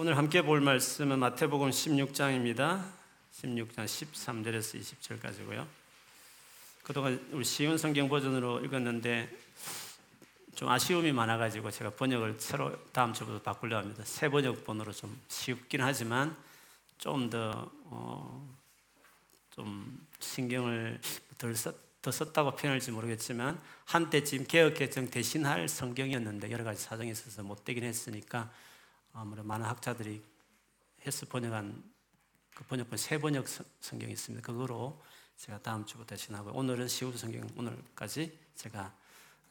오늘 함께 볼 말씀은 마태복음 16장입니다. 16장 13절에서 20절까지고요. 그동안 우리 쉬운 성경 버전으로 읽었는데 좀 아쉬움이 많아가지고 제가 번역을 새로 다음 주부터 바꾸려 합니다. 새 번역본으로 좀 쉽긴 하지만 좀더 어, 좀 신경을 덜, 썼, 더 썼다고 표현할지 모르겠지만 한때 지금 개혁개정 대신할 성경이었는데 여러 가지 사정이 있어서 못 되긴 했으니까 아무래도 많은 학자들이 해서 번역한 그 번역본 새 번역 성경이 있습니다. 그거로 제가 다음 주부터 대신하고 오늘은 시우드 성경 오늘까지 제가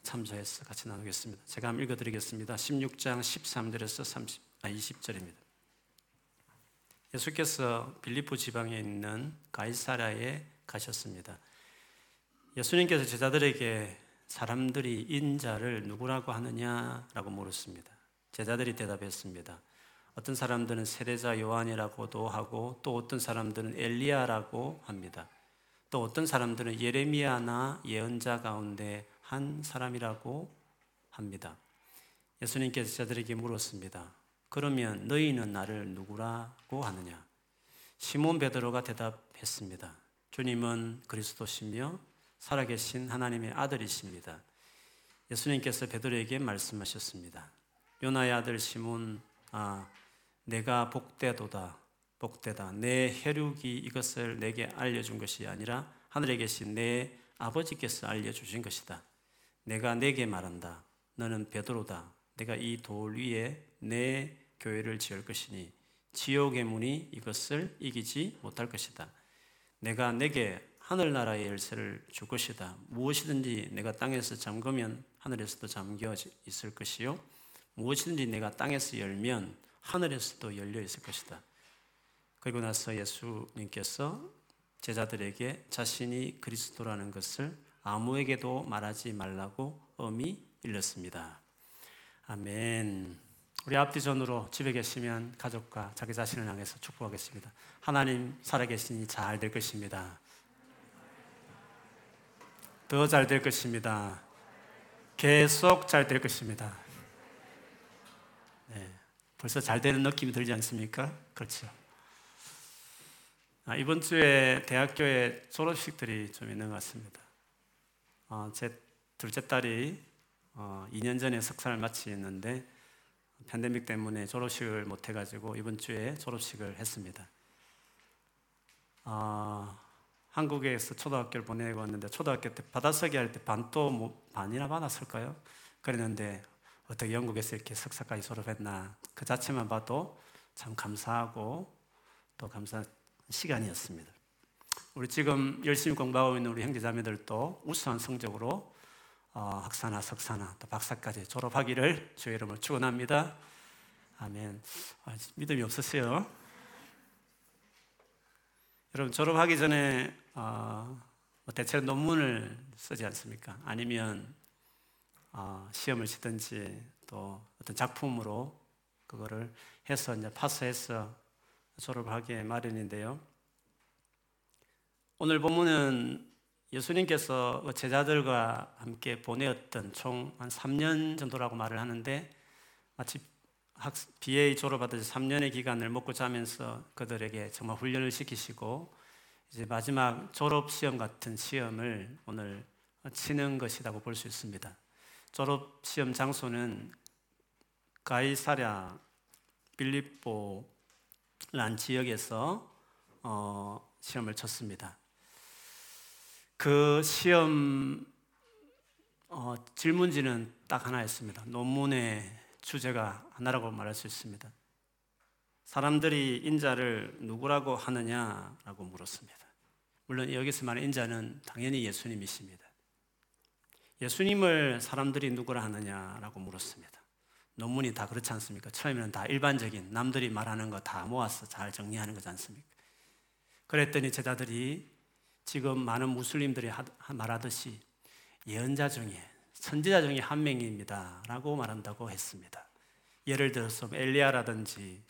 참조해서 같이 나누겠습니다. 제가 한번 읽어드리겠습니다. 16장 13절에서 30, 아, 20절입니다. 예수께서 빌리포 지방에 있는 가이사라에 가셨습니다. 예수님께서 제자들에게 사람들이 인자를 누구라고 하느냐라고 물었습니다. 제자들이 대답했습니다. 어떤 사람들은 세례자 요한이라고도 하고 또 어떤 사람들은 엘리야라고 합니다. 또 어떤 사람들은 예레미야나 예언자 가운데 한 사람이라고 합니다. 예수님께서 제자들에게 물었습니다. 그러면 너희는 나를 누구라고 하느냐? 시몬 베드로가 대답했습니다. 주님은 그리스도시며 살아계신 하나님의 아들이십니다. 예수님께서 베드로에게 말씀하셨습니다. 요나의 아들 시몬 아 내가 복되도다 복되다 내 혈육이 이것을 내게 알려준 것이 아니라 하늘에 계신 내 아버지께서 알려주신 것이다. 내가 내게 말한다. 너는 베드로다. 내가 이 돌 위에 내 교회를 지을 것이니 지옥의 문이 이것을 이기지 못할 것이다. 내가 내게 하늘나라의 열쇠를 줄 것이다. 무엇이든지 내가 땅에서 잠그면 하늘에서도 잠겨 있을 것이요. 무엇이든지 내가 땅에서 열면 하늘에서도 열려 있을 것이다. 그리고 나서 예수님께서 제자들에게 자신이 그리스도라는 것을 아무에게도 말하지 말라고 엄히 일렀습니다. 아멘. 우리 앞뒤 전으로 집에 계시면 가족과 자기 자신을 향해서 축복하겠습니다. 하나님 살아계시니 잘 될 것입니다. 더 잘 될 것입니다. 계속 잘 될 것입니다. 네, 벌써 잘 되는 느낌이 들지 않습니까? 그렇죠. 아, 이번 주에 대학교에 졸업식들이 좀 있는 것 같습니다. 어, 제 둘째 딸이 어, 2년 전에 석사를 마치는데 팬데믹 때문에 졸업식을 못 해가지고 이번 주에 졸업식을 했습니다. 어, 한국에서 초등학교를 보내고 왔는데 초등학교 때 받아서기 할 때 반도 뭐 반이나 받았을까요? 그랬는데 어떻게 영국에서 이렇게 석사까지 졸업했나 그 자체만 봐도 참 감사하고 또 감사한 시간이었습니다. 우리 지금 열심히 공부하고 있는 우리 형제자매들도 우수한 성적으로 어, 학사나 석사나 또 박사까지 졸업하기를 주의 이름으로 축원합니다. 아멘. 아, 믿음이 없었어요. 여러분 졸업하기 전에 어, 뭐 대체로 논문을 쓰지 않습니까? 아니면 어, 시험을 치든지 또 어떤 작품으로 그거를 해서 이제 파스해서 졸업하기에 마련인데요. 오늘 본문은 예수님께서 그 제자들과 함께 보내었던 총 한 3년 정도라고 말을 하는데 마치 학, BA 졸업하듯이 3년의 기간을 먹고 자면서 그들에게 정말 훈련을 시키시고 이제 마지막 졸업 시험 같은 시험을 오늘 치는 것이라고 볼 수 있습니다. 졸업 시험 장소는 가이사랴 빌립보란 지역에서 어, 시험을 쳤습니다. 그 시험 어, 질문지는 딱 하나였습니다. 논문의 주제가 하나라고 말할 수 있습니다. 사람들이 인자를 누구라고 하느냐라고 물었습니다. 물론 여기서 말하는 인자는 당연히 예수님이십니다. 예수님을 사람들이 누구라 하느냐라고 물었습니다. 논문이 다 그렇지 않습니까? 처음에는 다 일반적인 남들이 말하는 거 다 모아서 잘 정리하는 거지 않습니까? 그랬더니 제자들이 지금 많은 무슬림들이 말하듯이 예언자 중에 선지자 중에 한 명입니다. 라고 말한다고 했습니다. 예를 들어서 엘리야라든지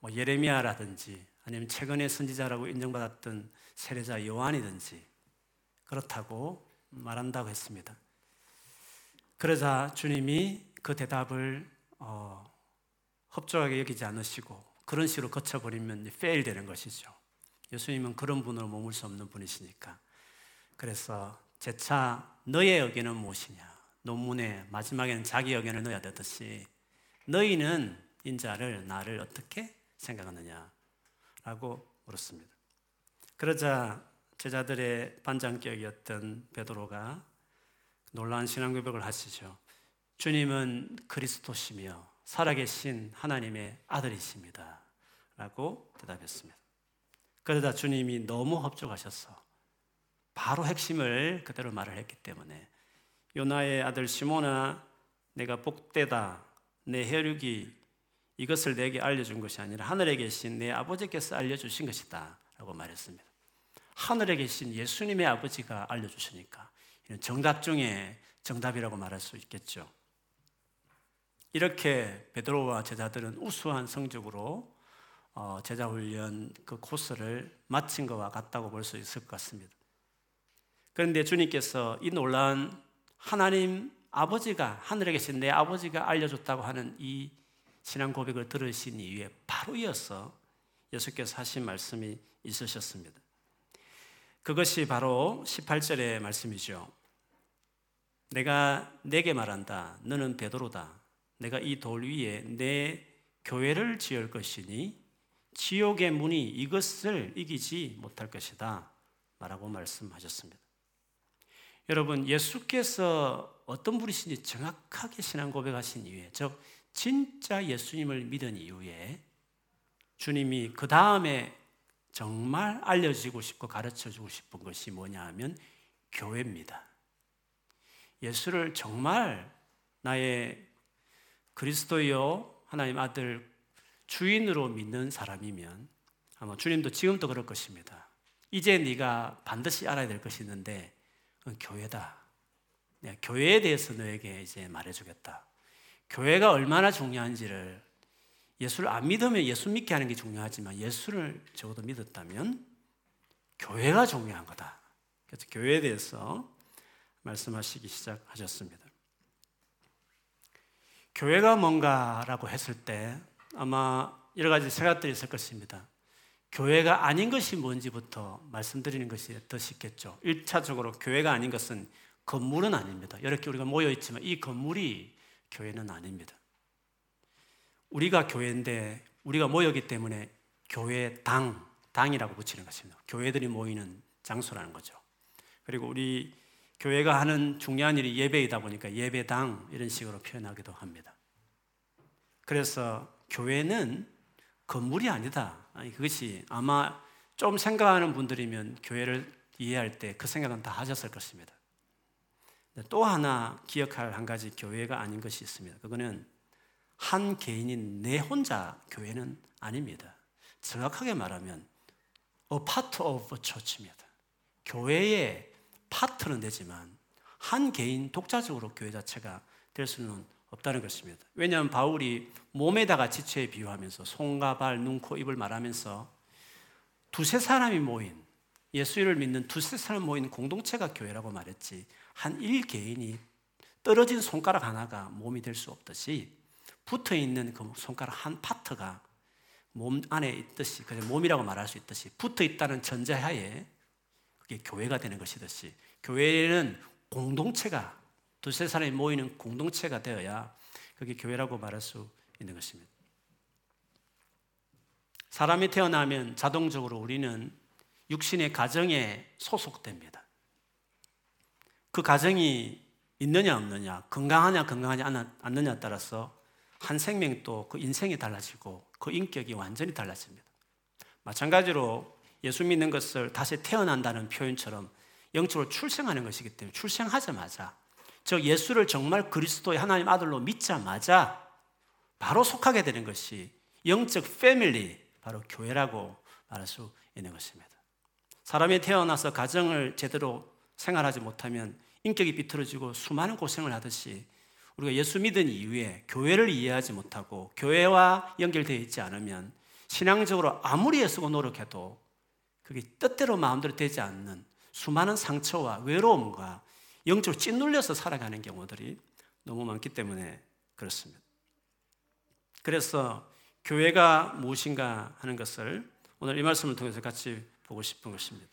뭐 예레미야라든지 아니면 최근에 선지자라고 인정받았던 세례자 요한이든지 그렇다고 말한다고 했습니다. 그러자 주님이 그 대답을 어, 협조하게 여기지 않으시고 그런 식으로 거쳐버리면 페일 되는 것이죠. 예수님은 그런 분으로 머물 수 없는 분이시니까. 그래서 재차 너의 의견은 무엇이냐? 논문의 마지막에는 자기 의견을 넣어야 되듯이 너희는 인자를 나를 어떻게 생각하느냐? 라고 물었습니다. 그러자 제자들의 반장격이었던 베드로가 놀라운 신앙 고백을 하시죠. 주님은 그리스도시며 살아계신 하나님의 아들이십니다. 라고 대답했습니다. 그러다 주님이 너무 협조하셔서 바로 핵심을 그대로 말을 했기 때문에 요나의 아들 시모나 내가 복되다 내 혈육이 이것을 내게 알려준 것이 아니라 하늘에 계신 내 아버지께서 알려주신 것이다 라고 말했습니다 하늘에 계신 예수님의 아버지가 알려주시니까 정답 중에 정답이라고 말할 수 있겠죠 이렇게 베드로와 제자들은 우수한 성적으로 어, 제자 훈련 그 코스를 마친 것과 같다고 볼 수 있을 것 같습니다. 그런데 주님께서 이 놀라운 하나님 아버지가 하늘에 계신 내 아버지가 알려줬다고 하는 이 신앙 고백을 들으신 이후에 바로 이어서 예수께서 하신 말씀이 있으셨습니다. 그것이 바로 18절의 말씀이죠. 내가 내게 말한다. 너는 베드로다. 내가 이 돌 위에 내 교회를 지을 것이니 지옥의 문이 이것을 이기지 못할 것이다. 라고 말씀하셨습니다. 여러분, 예수께서 어떤 분이신지 정확하게 신앙 고백하신 이후에, 즉, 진짜 예수님을 믿은 이후에 주님이 그 다음에 정말 알려지고 싶고 가르쳐 주고 싶은 것이 뭐냐 하면 교회입니다. 예수를 정말 나의 그리스도요 하나님 아들 주인으로 믿는 사람이면 아마 주님도 지금도 그럴 것입니다. 이제 네가 반드시 알아야 될 것이 있는데 그건 교회다. 교회에 대해서 너에게 이제 말해주겠다. 교회가 얼마나 중요한지를 예수를 안 믿으면 예수 믿게 하는 게 중요하지만 예수를 적어도 믿었다면 교회가 중요한 거다. 그래서 교회에 대해서 말씀하시기 시작하셨습니다. 교회가 뭔가라고 했을 때 아마 여러 가지 생각들이 있을 것입니다. 교회가 아닌 것이 뭔지부터 말씀드리는 것이 더 쉽겠죠. 1차적으로 교회가 아닌 것은 건물은 아닙니다. 이렇게 우리가 모여 있지만 이 건물이 교회는 아닙니다. 우리가 교회인데 우리가 모였기 때문에 교회 당, 당이라고 붙이는 것입니다. 교회들이 모이는 장소라는 거죠. 그리고 우리 교회가 하는 중요한 일이 예배이다 보니까 예배당 이런 식으로 표현하기도 합니다. 그래서 교회는 건물이 아니다. 아니, 그것이 아마 좀 생각하는 분들이면 교회를 이해할 때 그 생각은 다 하셨을 것입니다. 또 하나 기억할 한 가지 교회가 아닌 것이 있습니다. 그거는 한 개인인 내 혼자 교회는 아닙니다. 정확하게 말하면 a part of church입니다. 교회의 파트는 되지만 한 개인 독자적으로 교회 자체가 될 수는 없다는 것입니다. 왜냐하면 바울이 몸에다가 지체에 비유하면서 손과 발, 눈, 코, 입을 말하면서 두세 사람이 모인 예수를 믿는 두세 사람 모인 공동체가 교회라고 말했지 한 일개인이 떨어진 손가락 하나가 몸이 될 수 없듯이 붙어 있는 그 손가락 한 파트가 몸 안에 있듯이 그냥 몸이라고 말할 수 있듯이 붙어 있다는 전제하에 그게 교회가 되는 것이듯이 교회는 공동체가 두세 사람이 모이는 공동체가 되어야 그게 교회라고 말할 수 있는 것입니다. 사람이 태어나면 자동적으로 우리는 육신의 가정에 소속됩니다. 그 가정이 있느냐 없느냐, 건강하냐 건강하지 않느냐에 따라서 한 생명도 그 인생이 달라지고 그 인격이 완전히 달라집니다. 마찬가지로 예수 믿는 것을 다시 태어난다는 표현처럼 영적으로 출생하는 것이기 때문에 출생하자마자 즉 예수를 정말 그리스도의 하나님 아들로 믿자마자 바로 속하게 되는 것이 영적 패밀리 바로 교회라고 말할 수 있는 것입니다. 사람이 태어나서 가정을 제대로 생활하지 못하면 인격이 비틀어지고 수많은 고생을 하듯이 우리가 예수 믿은 이후에 교회를 이해하지 못하고 교회와 연결되어 있지 않으면 신앙적으로 아무리 애쓰고 노력해도 그게 뜻대로 마음대로 되지 않는 수많은 상처와 외로움과 영적으로 찐눌려서 살아가는 경우들이 너무 많기 때문에 그렇습니다. 그래서 교회가 무엇인가 하는 것을 오늘 이 말씀을 통해서 같이 보고 싶은 것입니다.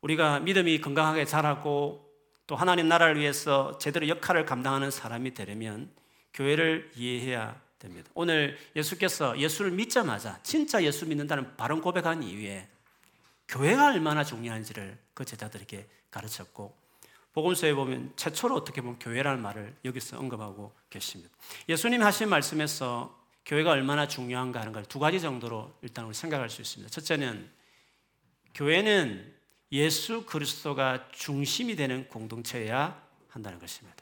우리가 믿음이 건강하게 자라고 또 하나님 나라를 위해서 제대로 역할을 감당하는 사람이 되려면 교회를 이해해야 됩니다. 오늘 예수께서 예수를 믿자마자 진짜 예수 믿는다는 바른 고백한 이후에 교회가 얼마나 중요한지를 그 제자들에게 가르쳤고 복음서에 보면 최초로 어떻게 보면 교회라는 말을 여기서 언급하고 계십니다. 예수님 하신 말씀에서 교회가 얼마나 중요한가 하는 걸 두 가지 정도로 일단 우리 생각할 수 있습니다. 첫째는 교회는 예수 그리스도가 중심이 되는 공동체여야 한다는 것입니다.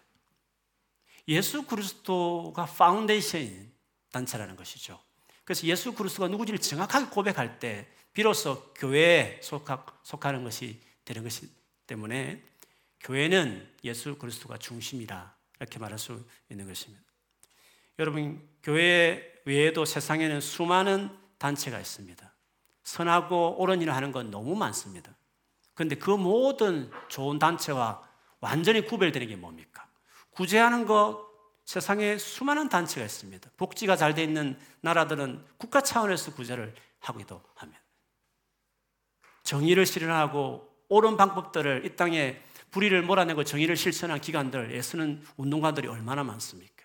예수 그리스도가 foundation인 단체라는 것이죠. 그래서 예수 그리스도가 누구지를 정확하게 고백할 때 비로소 교회에 속하 는 것이 되는 것이 때문에 교회는 예수 그리스도가 중심이라 이렇게 말할 수 있는 것입니다. 여러분 교회 외에도 세상에는 수많은 단체가 있습니다. 선하고 옳은 일을 하는 건 너무 많습니다. 그런데 그 모든 좋은 단체와 완전히 구별되는 게 뭡니까? 구제하는 것 세상에 수많은 단체가 있습니다. 복지가 잘 돼 있는 나라들은 국가 차원에서 구제를 하기도 합니다. 정의를 실현하고 옳은 방법들을 이 땅에 불의를 몰아내고 정의를 실천한 기관들 애쓰는 운동가들이 얼마나 많습니까?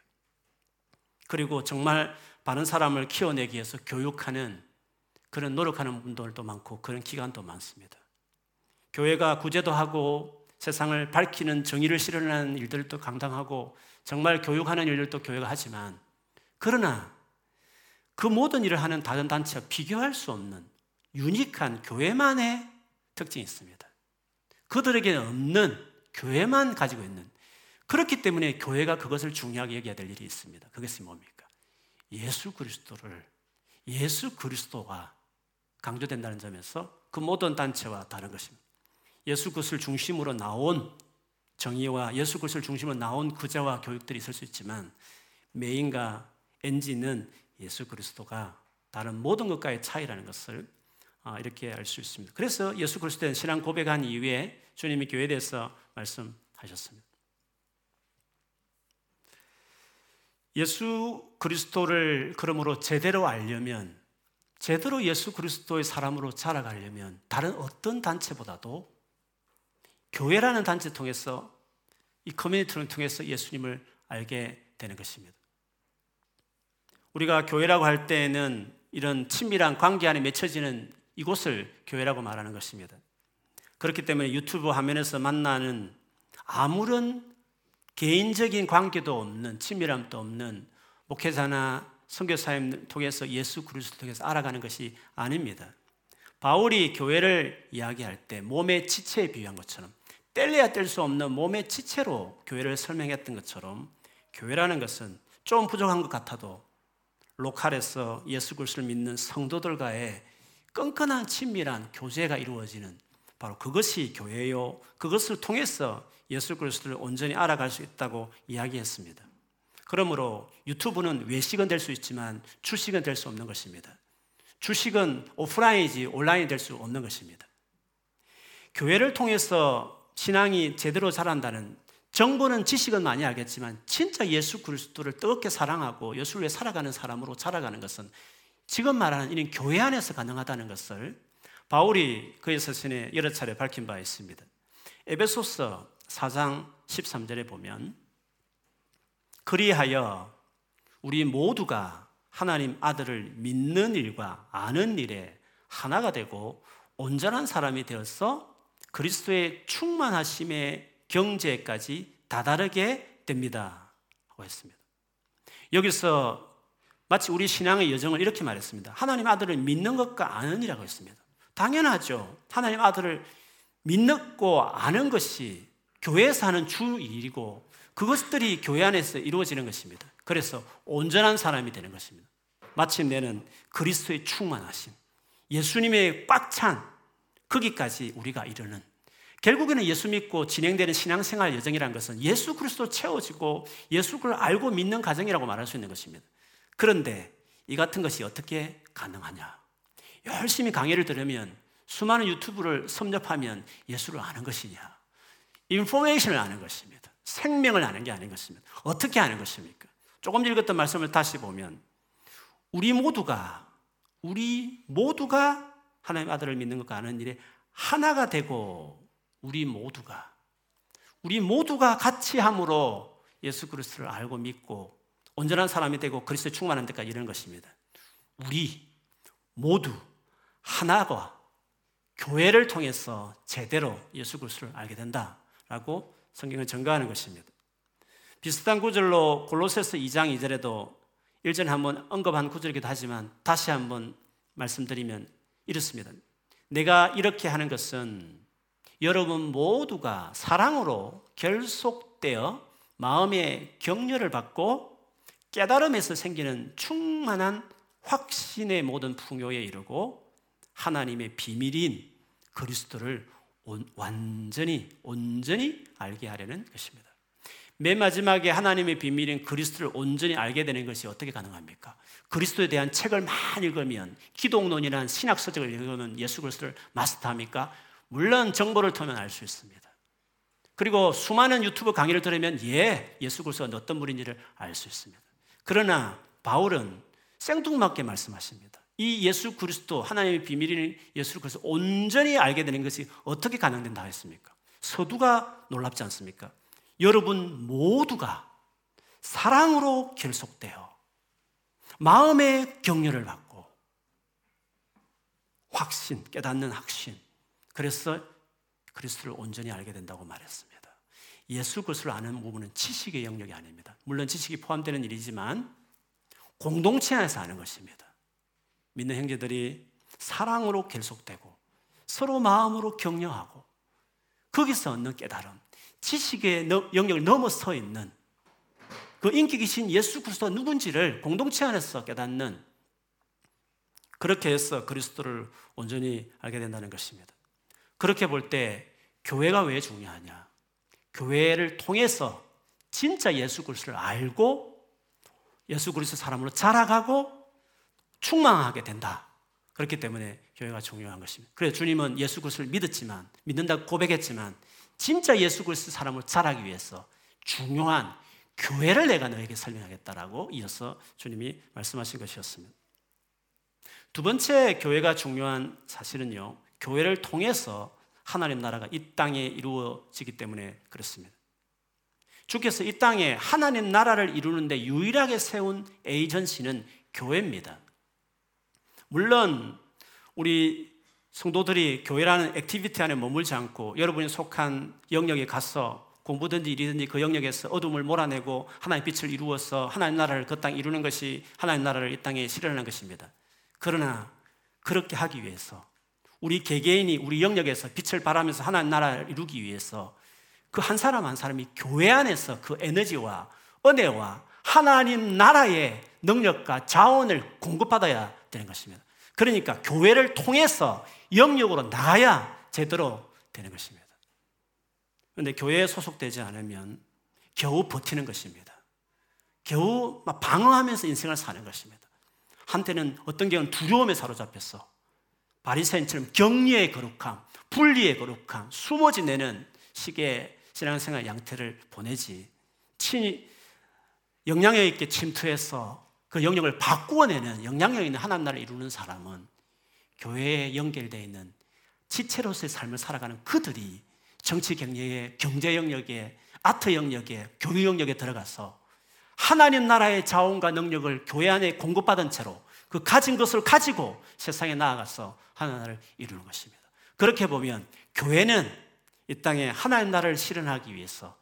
그리고 정말 바른 사람을 키워내기 위해서 교육하는 그런 노력하는 분들도 많고 그런 기관도 많습니다. 교회가 구제도 하고 세상을 밝히는 정의를 실현하는 일들도 강당하고 정말 교육하는 일들도 교회가 하지만 그러나 그 모든 일을 하는 다른 단체와 비교할 수 없는 유니크한 교회만의 특징이 있습니다. 그들에게는 없는 교회만 가지고 있는 그렇기 때문에 교회가 그것을 중요하게 여겨야 될 일이 있습니다. 그것이 뭡니까? 예수 그리스도를 예수 그리스도가 강조된다는 점에서 그 모든 단체와 다른 것입니다. 예수 그리스도를 중심으로 나온 정의와 예수 그리스도를 중심으로 나온 구제와 교육들이 있을 수 있지만 메인과 엔진은 예수 그리스도가 다른 모든 것과의 차이라는 것을 아, 이렇게 알 수 있습니다. 그래서 예수 그리스도의 신앙 고백한 이후에 주님이 교회에 대해서 말씀하셨습니다. 예수 그리스도를 그러므로 제대로 알려면 제대로 예수 그리스도의 사람으로 자라가려면 다른 어떤 단체보다도 교회라는 단체 통해서 이 커뮤니티를 통해서 예수님을 알게 되는 것입니다. 우리가 교회라고 할 때에는 이런 친밀한 관계 안에 맺혀지는 이곳을 교회라고 말하는 것입니다. 그렇기 때문에 유튜브 화면에서 만나는 아무런 개인적인 관계도 없는 친밀함도 없는 목회자나 선교사님 통해서 예수 그리스도 통해서 알아가는 것이 아닙니다. 바울이 교회를 이야기할 때 몸의 지체에 비유한 것처럼 뗄래야 뗄 수 없는 몸의 지체로 교회를 설명했던 것처럼 교회라는 것은 좀 부족한 것 같아도 로컬에서 예수 그리스도를 믿는 성도들과의 끈끈한 친밀한 교제가 이루어지는 바로 그것이 교회요. 그것을 통해서 예수 그리스도를 온전히 알아갈 수 있다고 이야기했습니다. 그러므로 유튜브는 외식은 될 수 있지만 주식은 될 수 없는 것입니다. 주식은 오프라인이지 온라인이 될 수 없는 것입니다. 교회를 통해서 신앙이 제대로 자란다는 정보는 지식은 많이 알겠지만 진짜 예수 그리스도를 뜨겁게 사랑하고 예수를 위해 살아가는 사람으로 자라가는 것은 지금 말하는 이는 교회 안에서 가능하다는 것을 바울이 그의 서신에 여러 차례 밝힌 바 있습니다. 에베소서 4장 13절에 보면 그리하여 우리 모두가 하나님 아들을 믿는 일과 아는 일에 하나가 되고 온전한 사람이 되어서 그리스도의 충만하심의 경제까지 다다르게 됩니다. 했습니다. 여기서 마치 우리 신앙의 여정을 이렇게 말했습니다. 하나님 아들을 믿는 것과 아는 이라고 했습니다. 당연하죠. 하나님 아들을 믿고 아는 것이 교회에서 하는 주 일이고 그것들이 교회 안에서 이루어지는 것입니다. 그래서 온전한 사람이 되는 것입니다. 마침내는 그리스도의 충만하심, 예수님의 꽉 찬 거기까지 우리가 이르는 결국에는 예수 믿고 진행되는 신앙생활 여정이라는 것은 예수 그리스도 채워지고 예수 를 알고 믿는 과정이라고 말할 수 있는 것입니다. 그런데 이 같은 것이 어떻게 가능하냐? 열심히 강의를 들으면 수많은 유튜브를 섭렵하면 예수를 아는 것이냐? 인포메이션을 아는 것입니다. 생명을 아는 게 아닌 것입니다. 어떻게 아는 것입니까? 조금 읽었던 말씀을 다시 보면 우리 모두가 우리 모두가 하나님 아들을 믿는 것과 아는 일에 하나가 되고 우리 모두가 우리 모두가 같이 함으로 예수 그리스도를 알고 믿고 온전한 사람이 되고 그리스도에 충만한 데까지 이르는 것입니다. 우리 모두 하나가 교회를 통해서 제대로 예수 그리스도를 알게 된다라고 성경은 증거하는 것입니다. 비슷한 구절로 골로새서 2장 2절에도 일전에 한번 언급한 구절이기도 하지만 다시 한번 말씀드리면 이렇습니다. 내가 이렇게 하는 것은 여러분 모두가 사랑으로 결속되어 마음의 격려를 받고 깨달음에서 생기는 충만한 확신의 모든 풍요에 이르고 하나님의 비밀인 그리스도를 완전히 온전히 알게 하려는 것입니다. 맨 마지막에 하나님의 비밀인 그리스도를 온전히 알게 되는 것이 어떻게 가능합니까? 그리스도에 대한 책을 많이 읽으면 기독론이라는 신학 서적을 읽으면 예수 그리스도를 마스터합니까? 물론 정보를 통면 알수 있습니다. 그리고 수많은 유튜브 강의를 들으면 예, 예수 그리스도가 어떤 분인지를 알 수 있습니다. 그러나 바울은 생뚱맞게 말씀하십니다. 이 예수 그리스도 하나님의 비밀인 예수 그리스도 온전히 알게 되는 것이 어떻게 가능된다 했습니까? 서두가 놀랍지 않습니까? 여러분 모두가 사랑으로 결속되어 마음의 격려를 받고 확신, 깨닫는 확신. 그래서 그리스도를 온전히 알게 된다고 말했습니다. 예수 그리스도를 아는 부분은 지식의 영역이 아닙니다. 물론 지식이 포함되는 일이지만 공동체 안에서 아는 것입니다. 믿는 형제들이 사랑으로 결속되고 서로 마음으로 격려하고 거기서 얻는 깨달음, 지식의 영역을 넘어서 있는 그 인격이신 예수 그리스도가 누군지를 공동체 안에서 깨닫는 그렇게 해서 그리스도를 온전히 알게 된다는 것입니다. 그렇게 볼 때 교회가 왜 중요하냐? 교회를 통해서 진짜 예수 그리스도를 알고 예수 그리스도 사람으로 자라가고 충만하게 된다. 그렇기 때문에 교회가 중요한 것입니다. 그래서 주님은 예수 그리스도를 믿었지만 믿는다고 고백했지만 진짜 예수 그리스도 사람을 자라기 위해서 중요한 교회를 내가 너에게 설명하겠다라고 이어서 주님이 말씀하신 것이었습니다. 두 번째 교회가 중요한 사실은요. 교회를 통해서 하나님 나라가 이 땅에 이루어지기 때문에 그렇습니다. 주께서 이 땅에 하나님 나라를 이루는데 유일하게 세운 에이전시는 교회입니다. 물론 우리 성도들이 교회라는 activity 안에 머물지 않고 여러분이 속한 영역에 가서 공부든지 일이든지 그 영역에서 어둠을 몰아내고 하나님의 빛을 이루어서 하나님 나라를 그 땅에 이루는 것이 하나님 나라를 이 땅에 실현하는 것입니다. 그러나 그렇게 하기 위해서 우리 개개인이 우리 영역에서 빛을 발하면서 하나님 나라를 이루기 위해서 그 한 사람 한 사람이 교회 안에서 그 에너지와 은혜와 하나님 나라의 능력과 자원을 공급받아야 되는 것입니다. 그러니까 교회를 통해서 영역으로 나가야 제대로 되는 것입니다. 그런데 교회에 소속되지 않으면 겨우 버티는 것입니다. 겨우 방어하면서 인생을 사는 것입니다. 한때는 어떤 경우는 두려움에 사로잡혔어. 바리새인처럼 경리의 거룩함, 분리의 거룩함, 숨어 지내는 식의 신앙생활 양태를 보내지. 친 영향력 있게 침투해서 그 영역을 바꾸어내는 영향력 있는 하나님 나라를 이루는 사람은 교회에 연결되어 있는 지체로서의 삶을 살아가는 그들이 정치 경례에 경제 영역에 아트 영역에 교육 영역에 들어가서 하나님 나라의 자원과 능력을 교회 안에 공급받은 채로 그 가진 것을 가지고 세상에 나아가서 하나님을 이루는 것입니다. 그렇게 보면 교회는 이 땅에 하나님 나라를 실현하기 위해서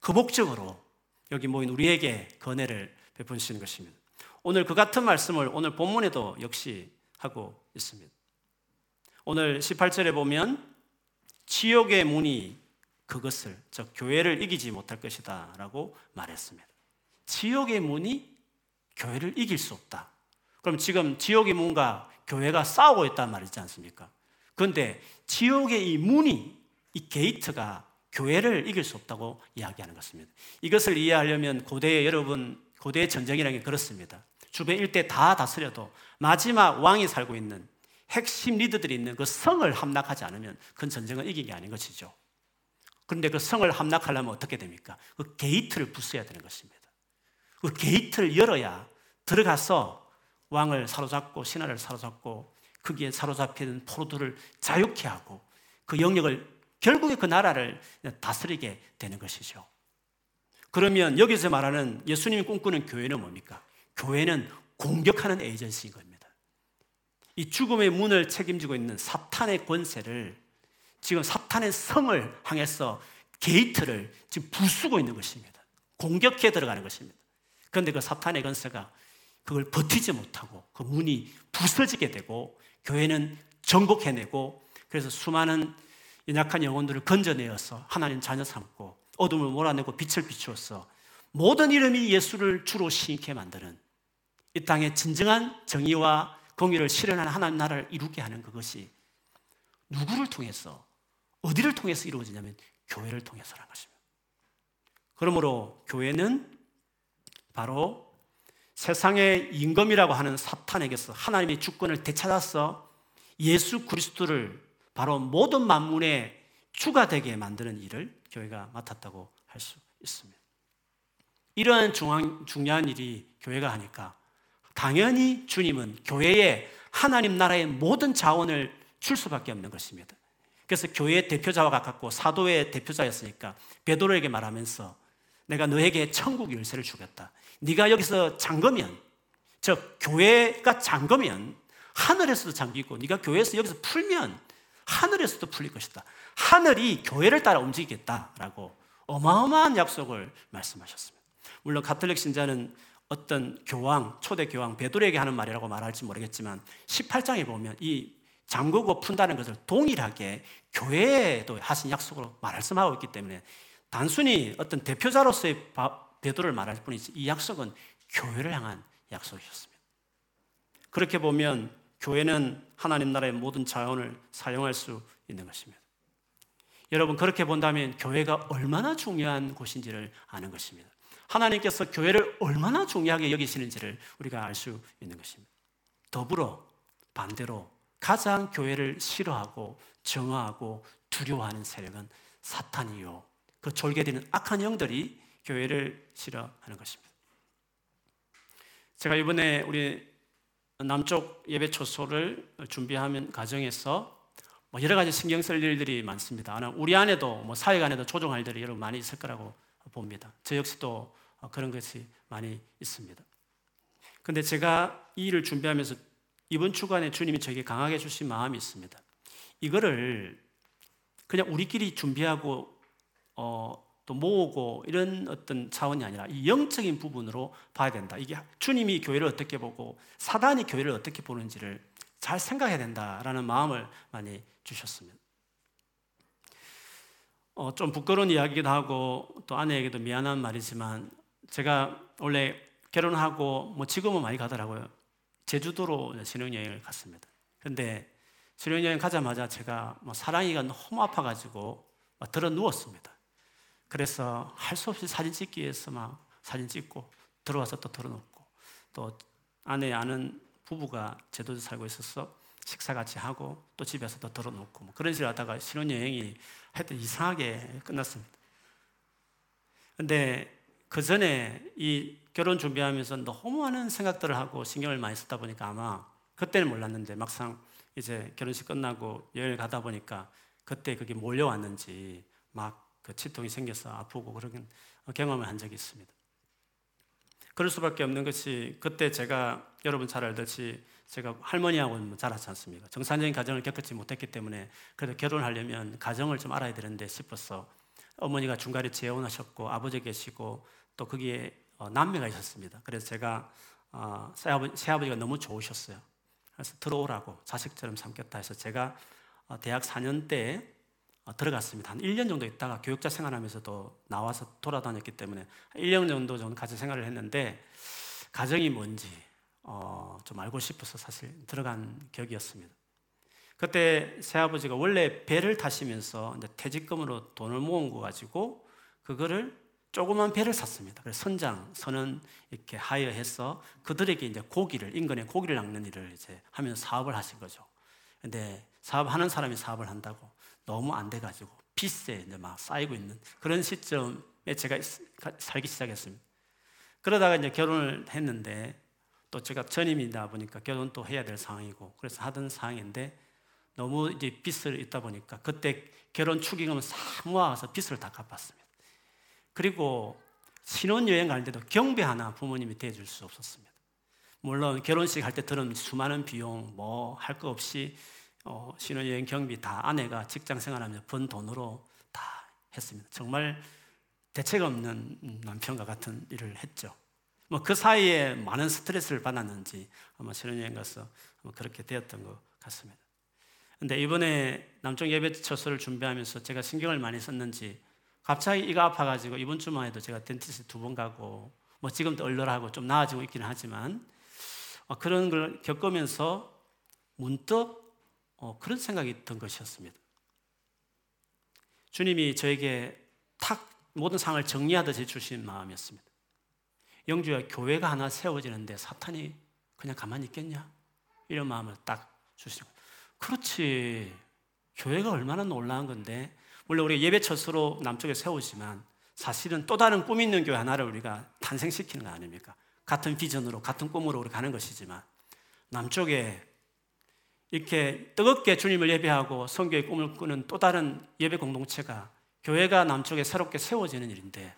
그 목적으로 여기 모인 우리에게 건혜를 베푸시는 것입니다. 오늘 그 같은 말씀을 오늘 본문에도 역시 하고 있습니다. 오늘 18절에 보면 지옥의 문이 그것을 즉 교회를 이기지 못할 것이다라고 말했습니다. 지옥의 문이 교회를 이길 수 없다. 그럼 지금 지옥의 문과 교회가 싸우고 있단 말이지 않습니까? 그런데 지옥의 이 문이, 이 게이트가 교회를 이길 수 없다고 이야기하는 것입니다. 이것을 이해하려면 고대의 여러분, 고대의 전쟁이라는 게 그렇습니다. 주변 일대 다 다스려도 마지막 왕이 살고 있는 핵심 리더들이 있는 그 성을 함락하지 않으면 그 전쟁은 이긴 게 아닌 것이죠. 그런데 그 성을 함락하려면 어떻게 됩니까? 그 gate를 부숴야 되는 것입니다. 그 gate를 열어야 들어가서 왕을 사로잡고 신하를 사로잡고 거기에 사로잡히는 포로들을 자유케 하고 그 영역을 결국에 그 나라를 다스리게 되는 것이죠. 그러면 여기서 말하는 예수님이 꿈꾸는 교회는 뭡니까? 교회는 공격하는 에이전시인 겁니다. 이 죽음의 문을 책임지고 있는 사탄의 권세를 지금 사탄의 성을 향해서 게이트를 지금 부수고 있는 것입니다. 공격해 들어가는 것입니다. 그런데 그 사탄의 권세가 그걸 버티지 못하고 그 문이 부서지게 되고 교회는 정복해내고 그래서 수많은 연약한 영혼들을 건져내어서 하나님 자녀 삼고 어둠을 몰아내고 빛을 비추어서 모든 이름이 예수를 주로 시인케 만드는 이 땅에 진정한 정의와 공의를 실현하는 하나님 나라를 이루게 하는 그것이 누구를 통해서 어디를 통해서 이루어지냐면 교회를 통해서라는 것입니다. 그러므로 교회는 바로 세상의 임금이라고 하는 사탄에게서 하나님의 주권을 되찾아서 예수 그리스도를 바로 모든 만문의 주가 되게 만드는 일을 교회가 맡았다고 할 수 있습니다. 이러한 중앙, 중요한 일이 교회가 하니까 당연히 주님은 교회에 하나님 나라의 모든 자원을 줄 수밖에 없는 것입니다. 그래서 교회의 대표자와 가깝고 사도의 대표자였으니까 베드로에게 말하면서 내가 너에게 천국 열쇠를 주겠다. 네가 여기서 잠그면 즉 교회가 잠그면 하늘에서도 잠기고 네가 교회에서 여기서 풀면 하늘에서도 풀릴 것이다. 하늘이 교회를 따라 움직이겠다라고 어마어마한 약속을 말씀하셨습니다. 물론 가톨릭 신자는 어떤 교황, 초대 교황 베드로에게 하는 말이라고 말할지 모르겠지만 18장에 보면 이 잠그고 푼다는 것을 동일하게 교회에도 하신 약속으로 말씀하고 있기 때문에 단순히 어떤 대표자로서의 베드로를 말할 뿐이지 이 약속은 교회를 향한 약속이었습니다. 그렇게 보면 교회는 하나님 나라의 모든 자원을 사용할 수 있는 것입니다. 여러분 그렇게 본다면 교회가 얼마나 중요한 곳인지를 아는 것입니다. 하나님께서 교회를 얼마나 중요하게 여기시는지를 우리가 알 수 있는 것입니다. 더불어 반대로 가장 교회를 싫어하고 정화하고 두려워하는 세력은 사탄이요. 그 졸개되는 악한 영들이 교회를 싫어하는 것입니다. 제가 이번에 우리 남쪽 예배 초소를 준비하면 과정에서 뭐 여러 가지 신경 쓸 일들이 많습니다. 우리 안에도 뭐 사회 안에도 조정할 일들이 여러분 많이 있을 거라고 봅니다. 저 역시도 그런 것이 많이 있습니다. 근데 제가 이 일을 준비하면서 이번 주간에 주님이 저에게 강하게 주신 마음이 있습니다. 이거를 그냥 우리끼리 준비하고 어, 또 모으고 이런 어떤 차원이 아니라 이 영적인 부분으로 봐야 된다. 이게 주님이 교회를 어떻게 보고 사단이 교회를 어떻게 보는지를 잘 생각해야 된다라는 마음을 많이 주셨습니다. 어, 좀 부끄러운 이야기기도 하고 또 아내에게도 미안한 말이지만 제가 원래 결혼하고 뭐 지금은 많이 가더라고요. 제주도로 신혼여행을 갔습니다. 근데 신혼여행 가자마자 제가 뭐 사랑이가 너무 아파가지고 들어 누웠습니다. 그래서 할 수 없이 사진 찍기 위해서 막 사진 찍고 들어와서 또 들어놓고 또 아내 아는 부부가 제주도 살고 있어서 식사 같이 하고 또 집에서 또 들어놓고 뭐 그런 식으로 하다가 신혼여행이 하여튼 이상하게 끝났습니다. 근데 그 전에 이 결혼 준비하면서 너무 많은 생각들을 하고 신경을 많이 쓰다 보니까 아마 그때는 몰랐는데 막상 이제 결혼식 끝나고 여행을 가다 보니까 그때 그게 몰려왔는지 막 그 치통이 생겨서 아프고 그런 경험을 한 적이 있습니다. 그럴 수밖에 없는 것이 그때 제가 여러분 잘 알듯이 제가 할머니하고는 자랐지 않습니까? 정상적인 가정을 겪지 못했기 때문에 그래도 결혼하려면 가정을 좀 알아야 되는데 싶어서 어머니가 중간에 재혼하셨고 아버지 계시고 또 거기에 어, 남매가 있었습니다. 그래서 제가 어, 새아버지, 가 너무 좋으셨어요. 그래서 들어오라고 자식처럼 삼겠다 해서 제가 어, 대학 4년 때 들어갔습니다. 한 1년 정도 있다가 교육자 생활하면서도 나와서 돌아다녔기 때문에 1년 정도 정도 같이 생활을 했는데 가정이 뭔지 좀 알고 싶어서 사실 들어간 격이었습니다. 그때 새아버지가 원래 배를 타시면서 퇴직금으로 돈을 모은 거 가지고 그거를 조그만 배를 샀습니다. 그래서 선장, 선은 이렇게 하여해서 그들에게 이제 고기를, 인근에 고기를 낚는 일을 이제 하면서 사업을 하신 거죠. 근데 사업하는 사람이 사업을 한다고 너무 안 돼가지고 빚세 이제 막 쌓이고 있는 그런 시점에 제가 살기 시작했습니다. 그러다가 이제 결혼을 했는데 또 제가 전임이다 보니까 결혼도 해야 될 상황이고 그래서 하던 상황인데 너무 이제 빚을 있다 보니까 그때 결혼 축의금을 싹 모아서 빚을 다 갚았습니다. 그리고 신혼여행 갈 때도 경비 하나 부모님이 대줄 수 없었습니다. 물론 결혼식 할 때 들은 수많은 비용 뭐 할 거 없이 어, 신혼여행 경비 다 아내가 직장 생활하면서 번 돈으로 다 했습니다. 정말 대책 없는 남편과 같은 일을 했죠. 뭐 그 사이에 많은 스트레스를 받았는지 아마 신혼여행 가서 그렇게 되었던 것 같습니다. 근데 이번에 남쪽 예배 처소를 준비하면서 제가 신경을 많이 썼는지 갑자기 이가 아파가지고 이번 주만 해도 제가 덴티스트 두 번 가고 뭐 지금도 얼얼하고 좀 나아지고 있기는 하지만 어, 그런 걸 겪으면서 문득 어, 그런 생각이 든 것이었습니다. 주님이 저에게 탁 모든 상을 정리하듯이 주신 마음이었습니다. 영주야 교회가 하나 세워지는데 사탄이 그냥 가만히 있겠냐? 이런 마음을 딱 주시고 그렇지. 교회가 얼마나 놀라운 건데, 물론 우리가 예배 처소로 남쪽에 세우지만 사실은 또 다른 꿈 있는 교회 하나를 우리가 탄생시키는 거 아닙니까? 같은 비전으로, 같은 꿈으로 우리 가는 것이지만 남쪽에 이렇게 뜨겁게 주님을 예배하고 성교의 꿈을 꾸는 또 다른 예배 공동체가 교회가 남쪽에 새롭게 세워지는 일인데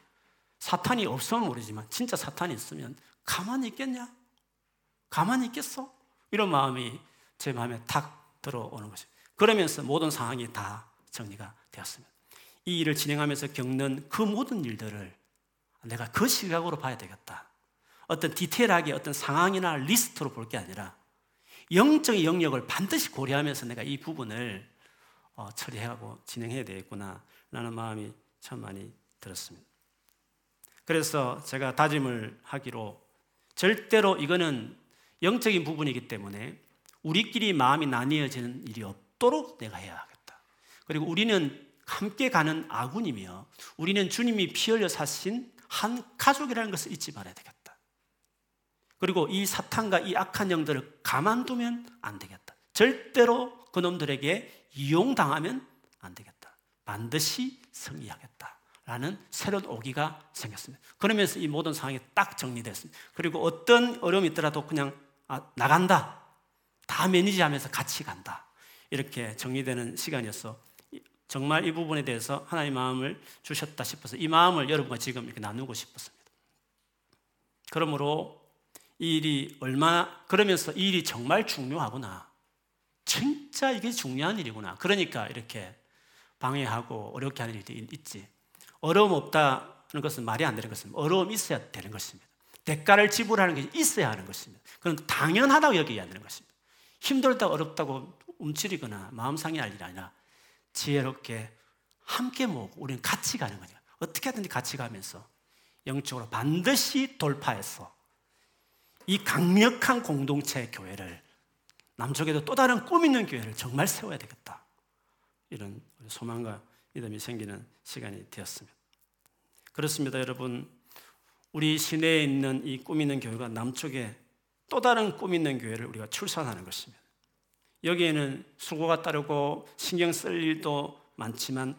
사탄이 없으면 모르지만 진짜 사탄이 있으면 가만히 있겠냐? 가만히 있겠어? 이런 마음이 제 마음에 탁 들어오는 것입니다. 그러면서 모든 상황이 다 정리가 되었습니다. 이 일을 진행하면서 겪는 그 모든 일들을 내가 그 시각으로 봐야 되겠다. 어떤 디테일하게 어떤 상황이나 리스트로 볼 게 아니라 영적인 영역을 반드시 고려하면서 내가 이 부분을 어, 처리하고 진행해야 되겠구나 라는 마음이 참 많이 들었습니다. 그래서 제가 다짐을 하기로 절대로 이거는 영적인 부분이기 때문에 우리끼리 마음이 나뉘어지는 일이 없도록 내가 해야겠다. 그리고 우리는 함께 가는 아군이며 우리는 주님이 피 흘려 사신 한 가족이라는 것을 잊지 말아야 되겠다. 그리고 이 사탄과 이 악한 영들을 가만두면 안 되겠다. 절대로 그놈들에게 이용당하면 안 되겠다. 반드시 승리하겠다. 라는 새로운 오기가 생겼습니다. 그러면서 이 모든 상황이 딱 정리됐습니다. 그리고 어떤 어려움이 있더라도 그냥 아, 나간다. 다 매니지하면서 같이 간다. 이렇게 정리되는 시간이었어. 정말 이 부분에 대해서 하나님 마음을 주셨다 싶어서 이 마음을 여러분과 지금 이렇게 나누고 싶었습니다. 그러므로 이 일이 얼마나 그러면서 이 일이 정말 중요하구나. 진짜 이게 중요한 일이구나. 그러니까 이렇게 방해하고 어렵게 하는 일이 있지. 어려움 없다는 것은 말이 안 되는 것입니다. 어려움 있어야 되는 것입니다. 대가를 지불하는 게 있어야 하는 것입니다. 그건 당연하다고 여기야 되는 것입니다. 힘들다 어렵다고 움츠리거나 마음 상해할 일이 아니라 지혜롭게 함께 모으고 우리는 같이 가는 거죠. 어떻게 하든지 같이 가면서 영적으로 반드시 돌파해서 이 강력한 공동체 교회를 남쪽에도 또 다른 꿈 있는 교회를 정말 세워야 되겠다. 이런 소망과 믿음이 생기는 시간이 되었습니다. 그렇습니다, 여러분. 우리 시내에 있는 이 꿈 있는 교회가 남쪽에 또 다른 꿈 있는 교회를 우리가 출산하는 것입니다. 여기에는 수고가 따르고 신경 쓸 일도 많지만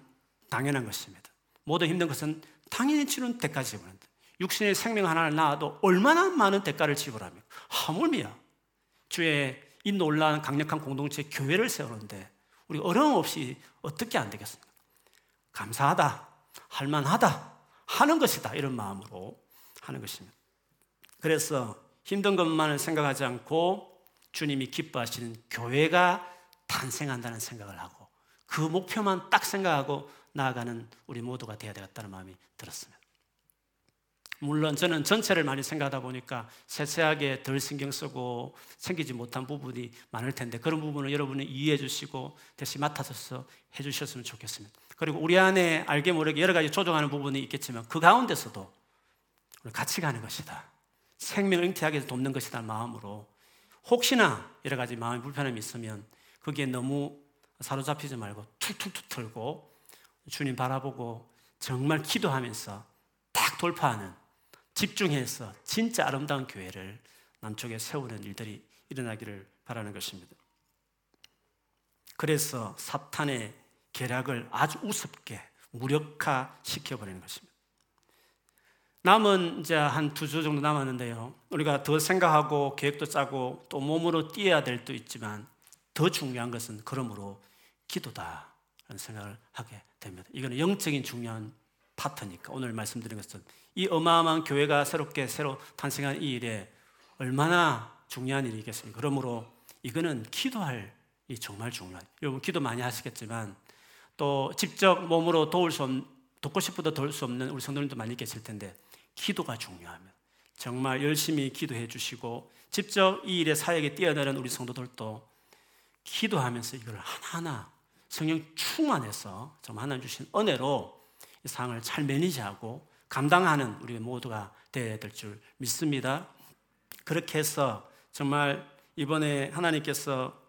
당연한 것입니다. 모두 힘든 것은 당연히 치는 대가 지불한다. 육신의 생명 하나를 낳아도 얼마나 많은 대가를 지불하며 하물며 주의 이 놀라운 강력한 공동체 교회를 세우는데 우리 어려움 없이 어떻게 안 되겠습니까? 감사하다, 할만하다 하는 것이다 이런 마음으로 하는 것입니다. 그래서 힘든 것만을 생각하지 않고 주님이 기뻐하시는 교회가 탄생한다는 생각을 하고 그 목표만 딱 생각하고 나아가는 우리 모두가 되어야 되겠다는 마음이 들었습니다. 물론 저는 전체를 많이 생각하다 보니까 세세하게 덜 신경 쓰고 생기지 못한 부분이 많을 텐데 그런 부분을 여러분이 이해해 주시고 대신 맡아서 해 주셨으면 좋겠습니다. 그리고 우리 안에 알게 모르게 여러 가지 조정하는 부분이 있겠지만 그 가운데서도 같이 가는 것이다. 생명을 잉태하게 돕는 것이다 마음으로 혹시나 여러 가지 마음의 불편함이 있으면 거기에 너무 사로잡히지 말고 툴툴툴 털고 주님 바라보고 정말 기도하면서 딱 돌파하는 집중해서 진짜 아름다운 교회를 남쪽에 세우는 일들이 일어나기를 바라는 것입니다. 그래서 사탄의 계략을 아주 우습게 무력화 시켜버리는 것입니다. 남은 이제 한 두 주 정도 남았는데요. 우리가 더 생각하고 계획도 짜고 또 몸으로 뛰어야 될 도 있지만 더 중요한 것은 그러므로 기도다 라는 생각을 하게 됩니다. 이거는 영적인 중요한 파트니까 오늘 말씀드린 것은 이 어마어마한 교회가 새롭게 새로 탄생한 이 일에 얼마나 중요한 일이겠습니까? 그러므로 이거는 기도할 이 정말 중요한. 여러분 기도 많이 하시겠지만 또 직접 몸으로 도울 수 없, 돕고 싶어도 도울 수 없는 우리 성도님도 많이 계실 텐데 기도가 중요합니다. 정말 열심히 기도해 주시고 직접 이 일에 사역에 뛰어드는 우리 성도들도 기도하면서 이걸 하나하나 성령 충만해서 정말 하나님 주신 은혜로 이 상황을 잘 매니지하고 감당하는 우리 모두가 되어야 될 줄 믿습니다. 그렇게 해서 정말 이번에 하나님께서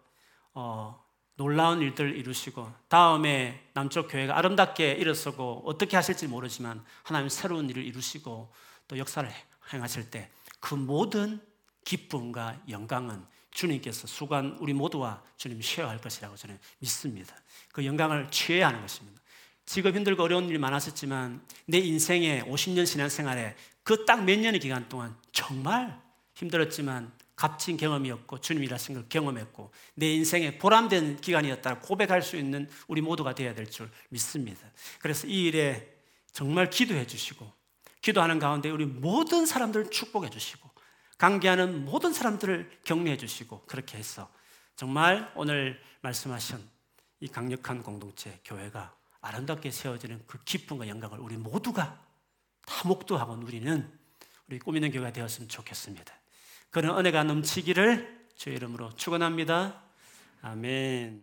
어, 놀라운 일들을 이루시고 다음에 남쪽 교회가 아름답게 일어서고 어떻게 하실지 모르지만 하나님 새로운 일을 이루시고 또 역사를 행하실 때 그 모든 기쁨과 영광은 주님께서 수관 우리 모두와 주님 쉐어할 것이라고 저는 믿습니다. 그 영광을 취해야 하는 것입니다. 지금 힘들고 어려운 일이 많았었지만 내 인생의 50년 신앙생활에 그 딱 몇 년의 기간 동안 정말 힘들었지만 값진 경험이었고 주님 일하신 걸 경험했고 내 인생의 보람된 기간이었다 고백할 수 있는 우리 모두가 되어야 될 줄 믿습니다. 그래서 이 일에 정말 기도해 주시고 기도하는 가운데 우리 모든 사람들을 축복해 주시고 관계하는 모든 사람들을 격려해 주시고 그렇게 해서 정말 오늘 말씀하신 이 강력한 공동체 교회가 아름답게 세워지는 그 기쁨과 영광을 우리 모두가 다 목도하고 누리는 우리 꾸미는 교회가 되었으면 좋겠습니다. 그런 은혜가 넘치기를 주의 이름으로 축원합니다. 아멘.